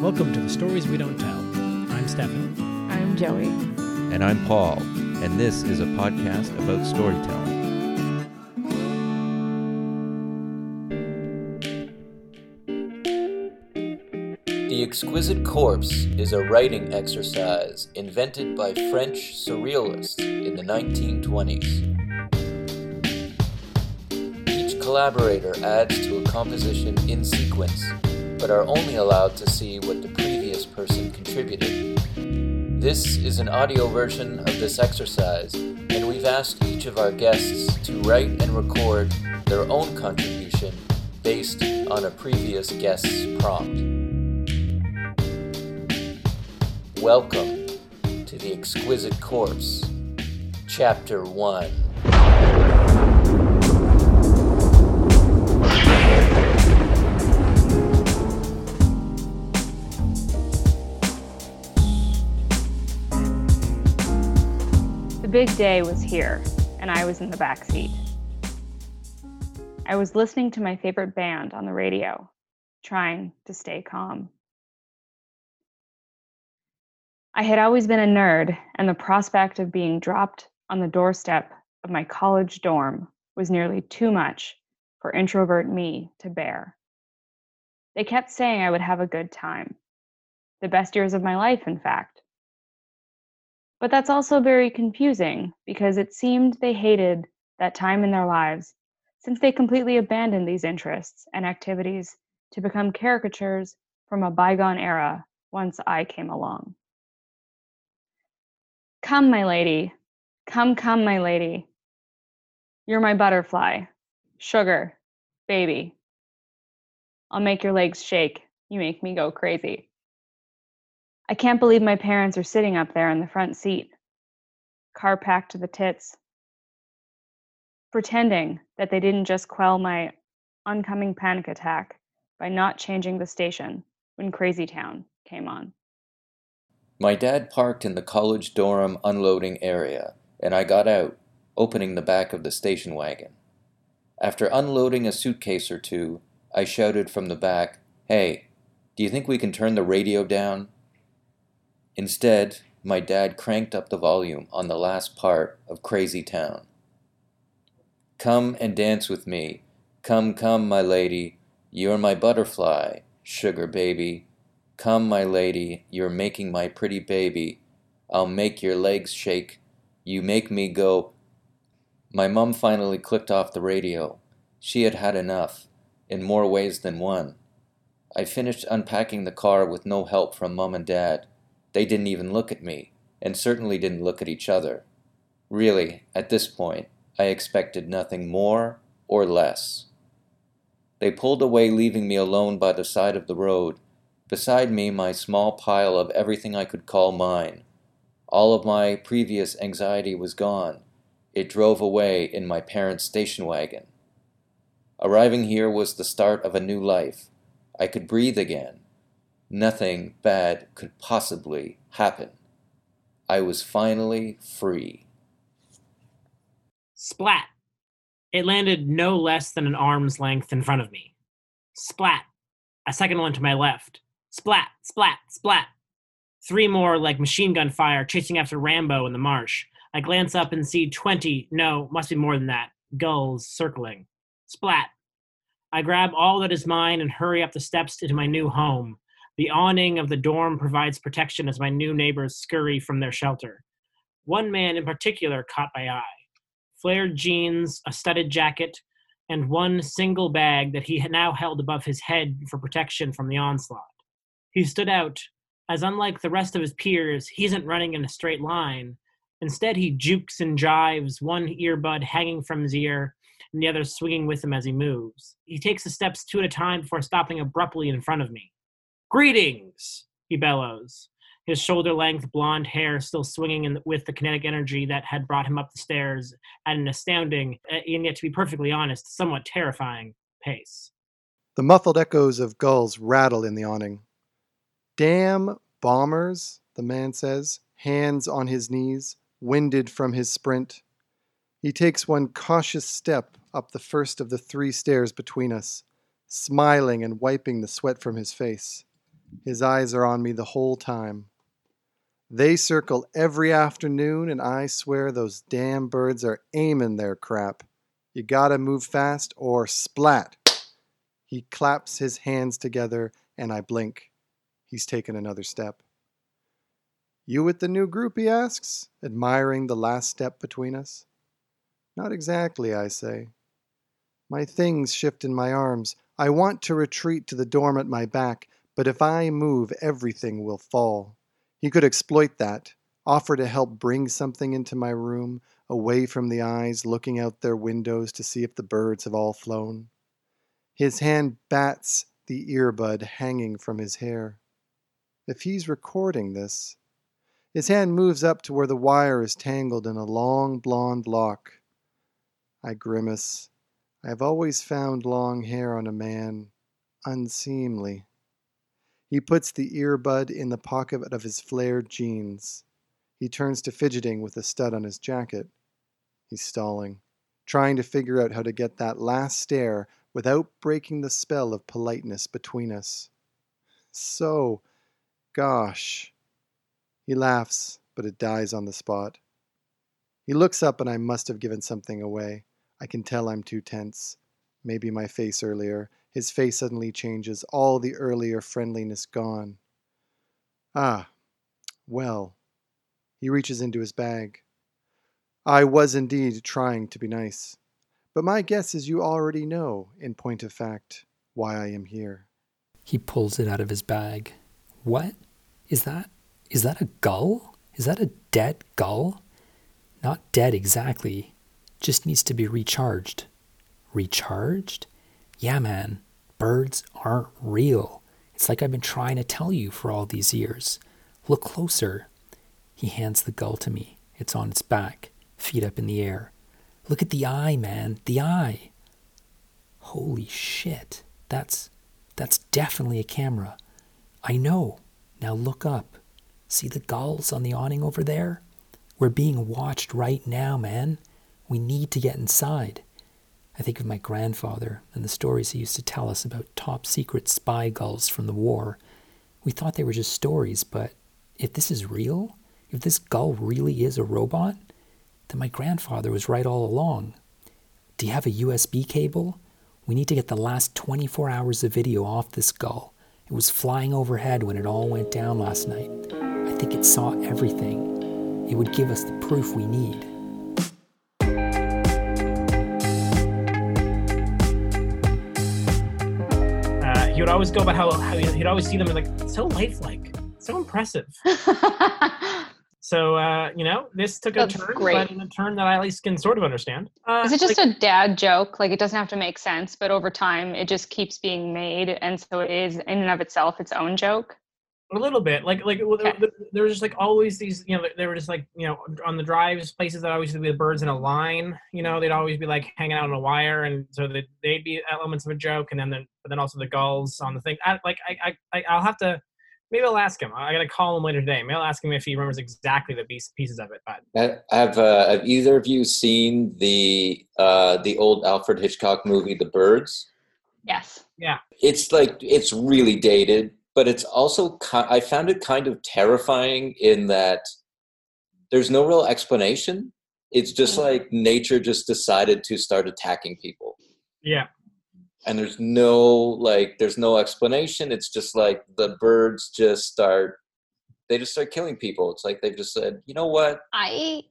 Welcome to the Stories We Don't Tell. I'm Stefan. I'm Joey. And I'm Paul, and this is a podcast about storytelling. The Exquisite Corpse is a writing exercise invented by French surrealists in the 1920s. Each collaborator adds to a composition in sequence, but are only allowed to see what the previous person contributed. This is an audio version of this exercise, and we've asked each of our guests to write and record their own contribution based on a previous guest's prompt. Welcome to The Exquisite Corpse, Chapter 1. The big day was here, and I was in the back seat. I was listening to my favorite band on the radio, trying to stay calm. I had always been a nerd, and the prospect of being dropped on the doorstep of my college dorm was nearly too much for introvert me to bear. They kept saying I would have a good time. The best years of my life, in fact. But that's also very confusing because it seemed they hated that time in their lives since they completely abandoned these interests and activities to become caricatures from a bygone era once I came along. Come, my lady. Come, come, my lady. You're my butterfly. Sugar. Baby. I'll make your legs shake. You make me go crazy. I can't believe my parents are sitting up there in the front seat, car packed to the tits, pretending that they didn't just quell my oncoming panic attack by not changing the station when Crazy Town came on. My dad parked in the college dorm unloading area, and I got out, opening the back of the station wagon. After unloading a suitcase or two, I shouted from the back, Hey, do you think we can turn the radio down? Instead, my dad cranked up the volume on the last part of Crazy Town. Come and dance with me. Come, come, my lady. You're my butterfly, sugar baby. Come, my lady, you're making my pretty baby. I'll make your legs shake. You make me go. My mum finally clicked off the radio. She had had enough, in more ways than one. I finished unpacking the car with no help from mum and dad. They didn't even look at me, and certainly didn't look at each other. Really, at this point, I expected nothing more or less. They pulled away, leaving me alone by the side of the road. Beside me, my small pile of everything I could call mine. All of my previous anxiety was gone. It drove away in my parents' station wagon. Arriving here was the start of a new life. I could breathe again. Nothing bad could possibly happen. I was finally free. Splat. It landed no less than an arm's length in front of me. Splat. A second one to my left. Splat, splat, splat. Three more like machine gun fire chasing after Rambo in the marsh. I glance up and see 20, no, must be more than that, gulls circling. Splat. I grab all that is mine and hurry up the steps into my new home. The awning of the dorm provides protection as my new neighbors scurry from their shelter. One man in particular caught my eye flared jeans, a studded jacket, and one single bag that he now held above his head for protection from the onslaught. He stood out, as unlike the rest of his peers, he isn't running in a straight line. Instead, he jukes and jives, one earbud hanging from his ear and the other swinging with him as he moves. He takes the steps two at a time before stopping abruptly in front of me. Greetings, he bellows, his shoulder length blonde hair still swinging in, with the kinetic energy that had brought him up the stairs at an astounding, uh, and yet to be perfectly honest, somewhat terrifying pace. The muffled echoes of gulls rattle in the awning. Damn bombers, the man says, hands on his knees, winded from his sprint. He takes one cautious step up the first of the three stairs between us, smiling and wiping the sweat from his face. His eyes are on me the whole time. They circle every afternoon, and I swear those damn birds are aiming their crap. You gotta move fast or splat. He claps his hands together, and I blink. He's taken another step. You with the new group? he asks, admiring the last step between us. Not exactly, I say. My things shift in my arms. I want to retreat to the dorm at my back, but if I move, everything will fall. He could exploit that, offer to help bring something into my room, away from the eyes looking out their windows to see if the birds have all flown. His hand bats the earbud hanging from his hair. If he's recording this, his hand moves up to where the wire is tangled in a long blonde lock. I grimace. I have always found long hair on a man unseemly. He puts the earbud in the pocket of his flared jeans. He turns to fidgeting with a stud on his jacket. He's stalling, trying to figure out how to get that last stare without breaking the spell of politeness between us. So, gosh. He laughs, but it dies on the spot. He looks up, and I must have given something away. I can tell I'm too tense. Maybe my face earlier. His face suddenly changes, all the earlier friendliness gone. Ah, well. He reaches into his bag. I was indeed trying to be nice. But my guess is you already know, in point of fact, why I am here. He pulls it out of his bag. What? Is that? Is that a gull? Is that a dead gull? Not dead exactly. Just needs to be recharged. Recharged? Yeah, man. Birds aren't real. It's like I've been trying to tell you for all these years. Look closer. He hands the gull to me. It's on its back feet up in the air. Look at the eye, man. The eye. Holy shit. That's that's definitely a camera. I know. Now look up. See the gulls on the awning over there? We're being watched right now, man. We need to get inside. I think of my grandfather and the stories he used to tell us about top secret spy gulls from the war. We thought they were just stories, but if this is real, if this gull really is a robot, then my grandfather was right all along. Do you have a USB cable? We need to get the last 24 hours of video off this gull. It was flying overhead when it all went down last night. I think it saw everything. It would give us the proof we need. He would always go about how, how he'd always see them and like so lifelike, so impressive. So uh, you know, this took a turn, great. but in a turn that I at least can sort of understand. Uh, Is it just like, a dad joke? Like it doesn't have to make sense, but over time it just keeps being made, and so it is in and of itself its own joke. A little bit like like well, Okay. there, there was just like always these you know they were just like you know on the drives places that always used to be the birds in a line you know they'd always be like hanging out on a wire and so they, they'd be elements of a joke and then the, but then also the gulls on the thing I, like I, I I- I'll have to maybe I'll ask him I gotta call him later today maybe I'll ask him if he remembers exactly the pieces of it but Ha- Have uh, Have either of you seen the uh, the old Alfred Hitchcock movie, The Birds? Yes. Yeah. It's like it's really dated, but it's also I found it kind of terrifying in that there's no real explanation. It's just Mhm. like nature just decided to start attacking people, yeah and there's no like there's no explanation. It's just like the birds just start they just start killing people. It's like they've just said, you know what? I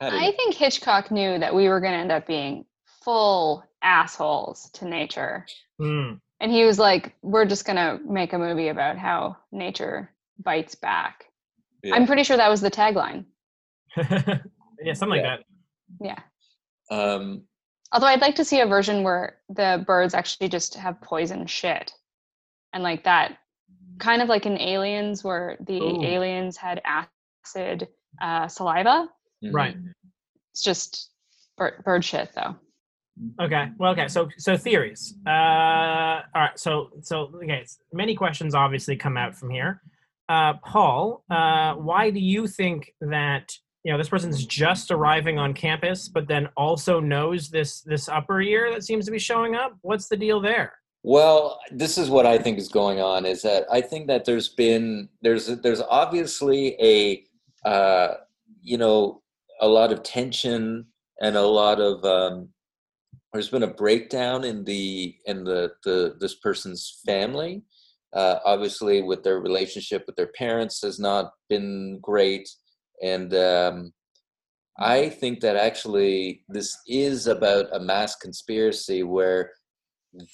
I think Hitchcock knew that we were going to end up being full assholes to nature. Hmm. And he was like, we're just going to make a movie about how nature bites back. Yeah. I'm pretty sure that was the tagline. yeah something like that Yeah. Um, Although I'd like to see a version where the birds actually just have poison shit. And like that, kind of like in Aliens, where the Ooh. aliens had acid uh, saliva. mhm. right It's just bird, bird shit, though. Okay. Well, okay. So, so theories. Uh, all right. So, so okay. Many questions obviously come out from here. Uh, Paul, uh, why do you think that you know this person's just arriving on campus, but then also knows this this upper ear that seems to be showing up? What's the deal there? Well, this is what I think is going on. Is that I think that there's been there's there's obviously a uh, you know a lot of tension and a lot of um, there's been a breakdown in the in the the this person's family. Uh, obviously, with their relationship with their parents has not been great, and um, I think that actually this is about a mass conspiracy where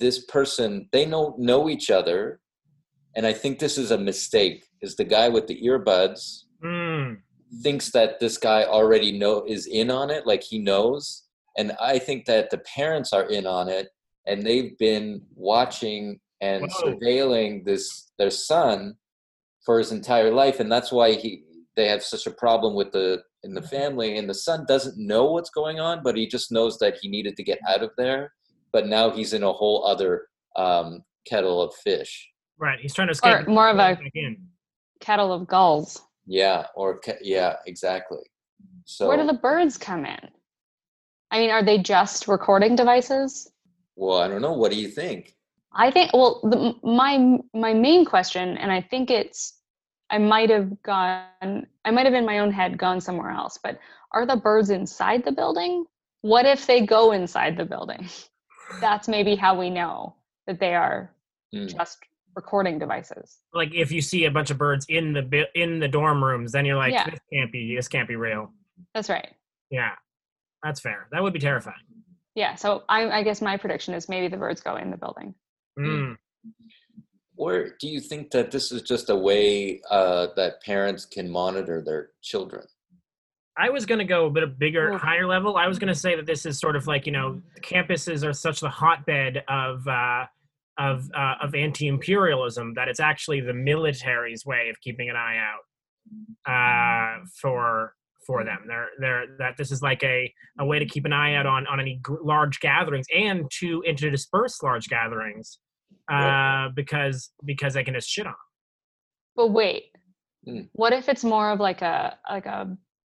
this person they know know each other and i think this is a mistake is the guy with the earbuds Mm. thinks that this guy already know is in on it like he knows and i think that the parents are in on it and they've been watching and Whoa. surveilling this their son for his entire life and that's why he they have such a problem with the in the family and the son doesn't know what's going on but he just knows that he needed to get out of there but now he's in a whole other um, kettle of fish Right. He's trying to escape. Or more of a- in. Kettle of gulls. yeah or ca- yeah exactly so Where do the birds come in? I mean, are they just recording devices? well i don't know what do you think I think. Well, the, my my main question, and I think it's, I might have gone, I might have in my own head gone somewhere else. But are the birds inside the building? What if they go inside the building? That's maybe how we know that they are Hmm. just recording devices. Like if you see a bunch of birds in the bi- in the dorm rooms, then you're like, Yeah. this can't be. This can't be real. That's right. Yeah, that's fair. That would be terrifying. Yeah. So I, I guess my prediction is maybe the birds go in the building. Mm. or do you think that this is just a way uh, that parents can monitor their children I was going to go a bit of bigger, Oof. higher level. I was going to say that this is sort of like you know, campuses are such the hotbed of uh, of uh, of anti-imperialism that it's actually the military's way of keeping an eye out uh, for for them. They're they're that this is like a, a way to keep an eye out on on any gr- large gatherings and to and to disperse large gatherings uh, Right. because because they can just shit on But wait, Hmm. what if it's more of like a like a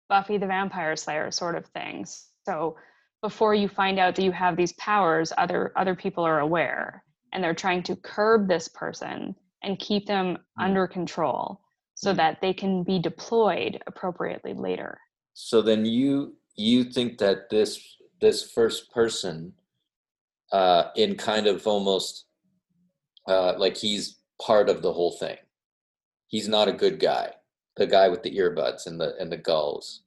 Buffy the Vampire Slayer sort of thing? So before you find out that you have these powers, other other people are aware, and they're trying to curb this person and keep them Hmm. under control so Hmm. that they can be deployed appropriately later. so then you you think that this this first person uh, in kind of almost uh, like he's part of the whole thing he's not a good guy the guy with the earbuds and the and the gulls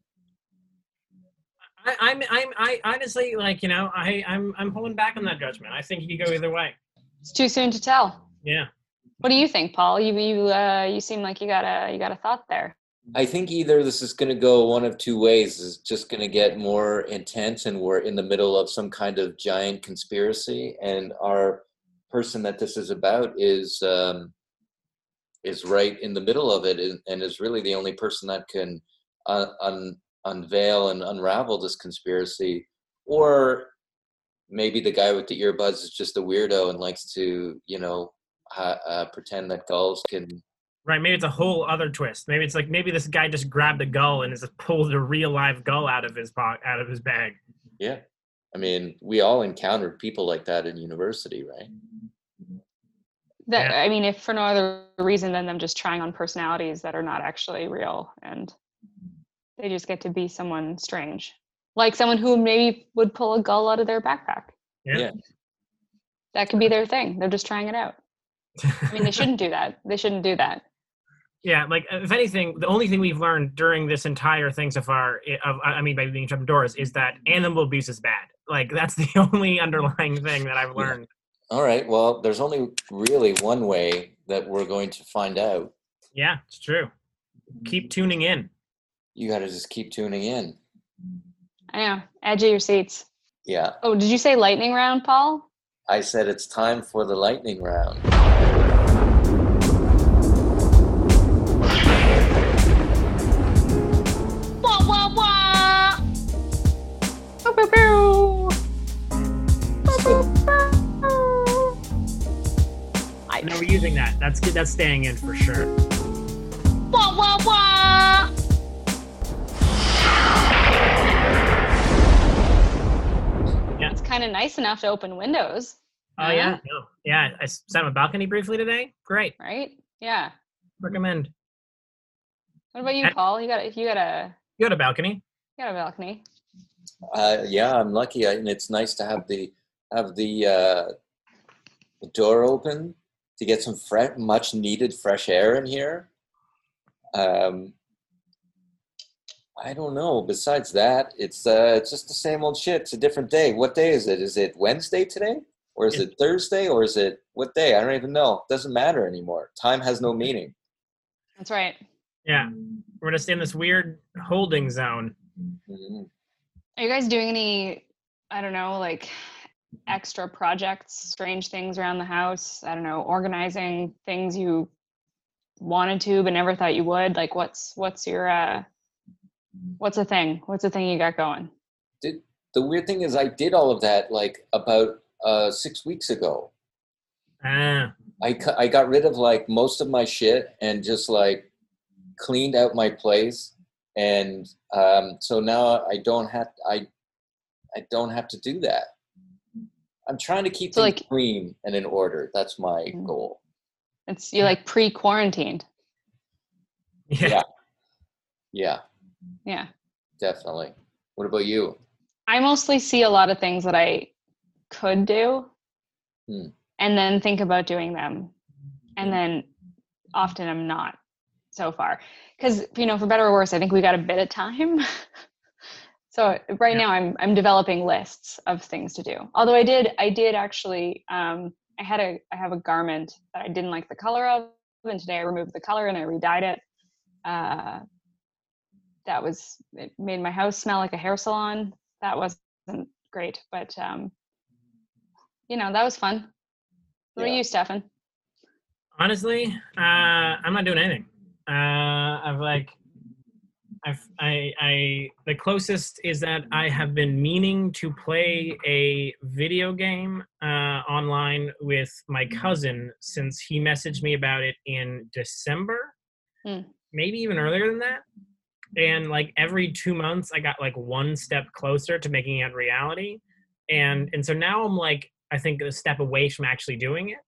I, I'm I'm I honestly like you know I I'm I'm holding back on that judgment. I think you could go either way. It's too soon to tell. Yeah. What do you think, Paul? You you uh, you seem like you got a you got a thought there. I think either this is going to go one of two ways. It's just going to get more intense, and we're in the middle of some kind of giant conspiracy. And our person that this is about is um, is right in the middle of it, and, is really the only person that can uh, un, unveil and unravel this conspiracy. Or maybe the guy with the earbuds is just a weirdo and likes to, you know, uh, pretend that gulls can Right. Maybe it's a whole other twist. Maybe it's like maybe this guy just grabbed a gull and just pulled a real live gull out of his po- out of his bag. Yeah. I mean, we all encountered people like that in university, right? That Yeah. I mean, if for no other reason than them just trying on personalities that are not actually real, and they just get to be someone strange, like someone who maybe would pull a gull out of their backpack. Yeah. Yeah. That could be their thing. They're just trying it out. I mean, they shouldn't do that. They shouldn't do that. yeah. Like uh, if anything, the only thing we've learned during this entire thing so far, i- of I mean, by being trapped indoors, is that animal abuse is bad. Like that's the only underlying thing that I've Yeah. learned. All right. Well, there's only really one way that we're going to find out. Yeah, it's true. Keep tuning in. You got to just keep tuning in. I know. Edge of your seats. Yeah. Oh, did you say lightning round, Paul? I said it's time for the lightning round. That's good. That's staying in for sure. Wah, wah, wah. Yeah. It's kind of nice enough to open windows. Oh yeah, no, yeah. I sat on a balcony briefly today. Great, Right? Yeah. recommend. What about you, And- Paul? You got you got a You got a balcony. you got a balcony. Uh, yeah, I'm lucky, I- and it's nice to have the have the uh, the door open to get some fresh, much needed fresh air in here. Um, I don't know. Besides that, it's uh, it's just the same old shit. It's a different day. What day is it? Is it Wednesday today, or is it Thursday, or is it what day? I don't even know. It doesn't matter anymore. Time has no meaning. That's right. Yeah, we're just in this weird holding zone. Mhm. Are you guys doing any, I don't know, like extra projects, strange things around the house? I don't know, organizing things you wanted to but never thought you would. Like what's what's your uh what's a thing? What's a thing you got going? The weird thing is, I did all of that like about uh, six weeks ago. Ah, I, I got rid of like most of my shit and just like cleaned out my place and um, so now I don't have I I don't have to do that. I'm trying to keep So, like- clean and in order. That's my Mm. goal. It's you like pre-quarantined. yeah. Yeah. Yeah, Yeah. definitely. What about you? I mostly see a lot of things that I could do Hmm. and then think about doing them. And then often I'm not so far. Because, you know, for better or worse, I think we got a bit of time. so right Yeah. now I'm I'm developing lists of things to do. Although I did I did actually um I had a I have a garment that I didn't like the color of, and today I removed the color and I redyed it. Uh that was it made my house smell like a hair salon that wasn't great but um you know that was fun what Yeah. about you stefan Honestly, uh, I'm not doing anything. Uh, I've like, I've I I the closest is that I have been meaning to play a video game uh, online with my cousin since he messaged me about it in December, Hmm. maybe even earlier than that. And like every two months, I got like one step closer to making it reality. And and so now I'm like, I think a step away from actually doing it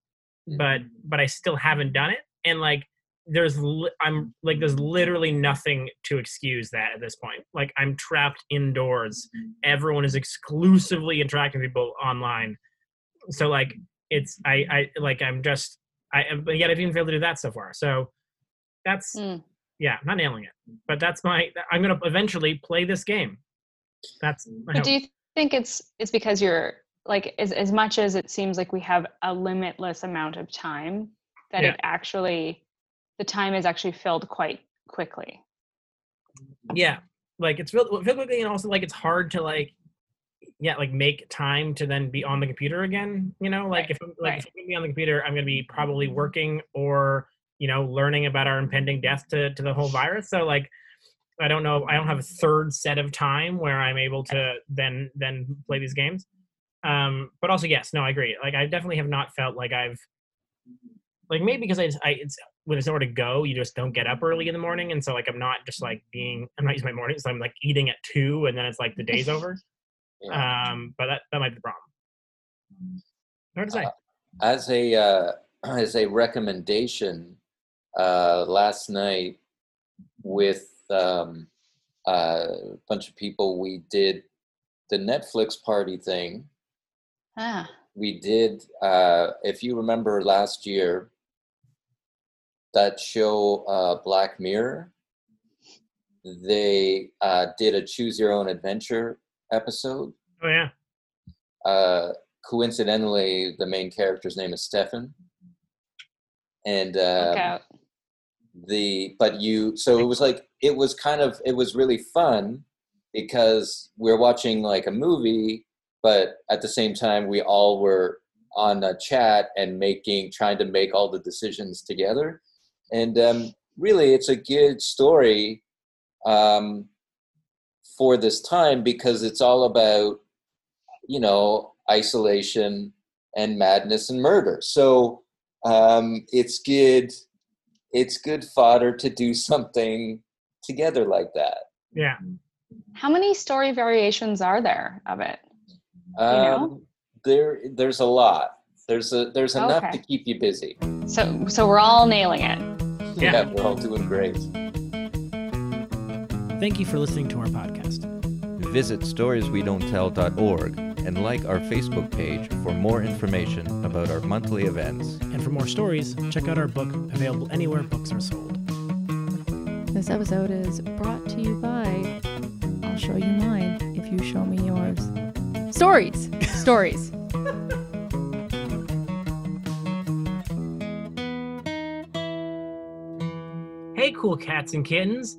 but but I still haven't done it. And like there's li- I'm like there's literally nothing to excuse that at this point. Like I'm trapped indoors. Everyone is exclusively interacting with people online. So like it's I I like I'm just I but yet I've even failed to do that so far. So that's Mm. yeah, I'm not nailing it. But that's my I'm gonna eventually play this game. That's but hope. do you think it's it's because you're like as, as much as it seems like we have a limitless amount of time that Yeah. it actually the time is actually filled quite quickly. Yeah like it's filled, filled quickly and also like it's hard to like yeah like make time to then be on the computer again you know? Like Right, if I'm, like right. if i'm gonna be on the computer i'm gonna be probably working or you know learning about our impending death to, to the whole virus. So like i don't know i don't have a third set of time where i'm able to then then play these games. Um but also yes no i agree. Like i definitely have not felt like i've like maybe because i just i it's when it's nowhere to go you just don't get up early in the morning and so like i'm not just like being i'm not using my mornings so i'm like eating at two and then it's like the day's over. Yeah. um but that that might be the problem. Hard to say. Uh, as a uh, as a recommendation uh, last night with um, uh, a bunch of people we did the netflix party thing. Ah. We did uh, if you remember last year that show uh, black mirror they uh, did a choose your own adventure episode oh yeah uh, coincidentally, the main character's name is Stefan. And look um, the but you so it was like it was kind of it was really fun because we're watching like a movie, but at the same time we all were on a chat and making trying to make all the decisions together. And um, really, it's a good story um, for this time because it's all about you know isolation and madness and murder so um, it's good it's good fodder to do something together like that yeah how many story variations are there of it um, know? there there's a lot There's a there's enough Okay. to keep you busy. So so we're all nailing it. Yeah. we're all doing great. Thank you for listening to our podcast. Visit storieswedon'ttell.org and like our Facebook page for more information about our monthly events. And for more stories, check out our book available anywhere books are sold. This episode is brought to you by I'll show you mine if you show me yours. Stories! Stories. Cool cats and kittens.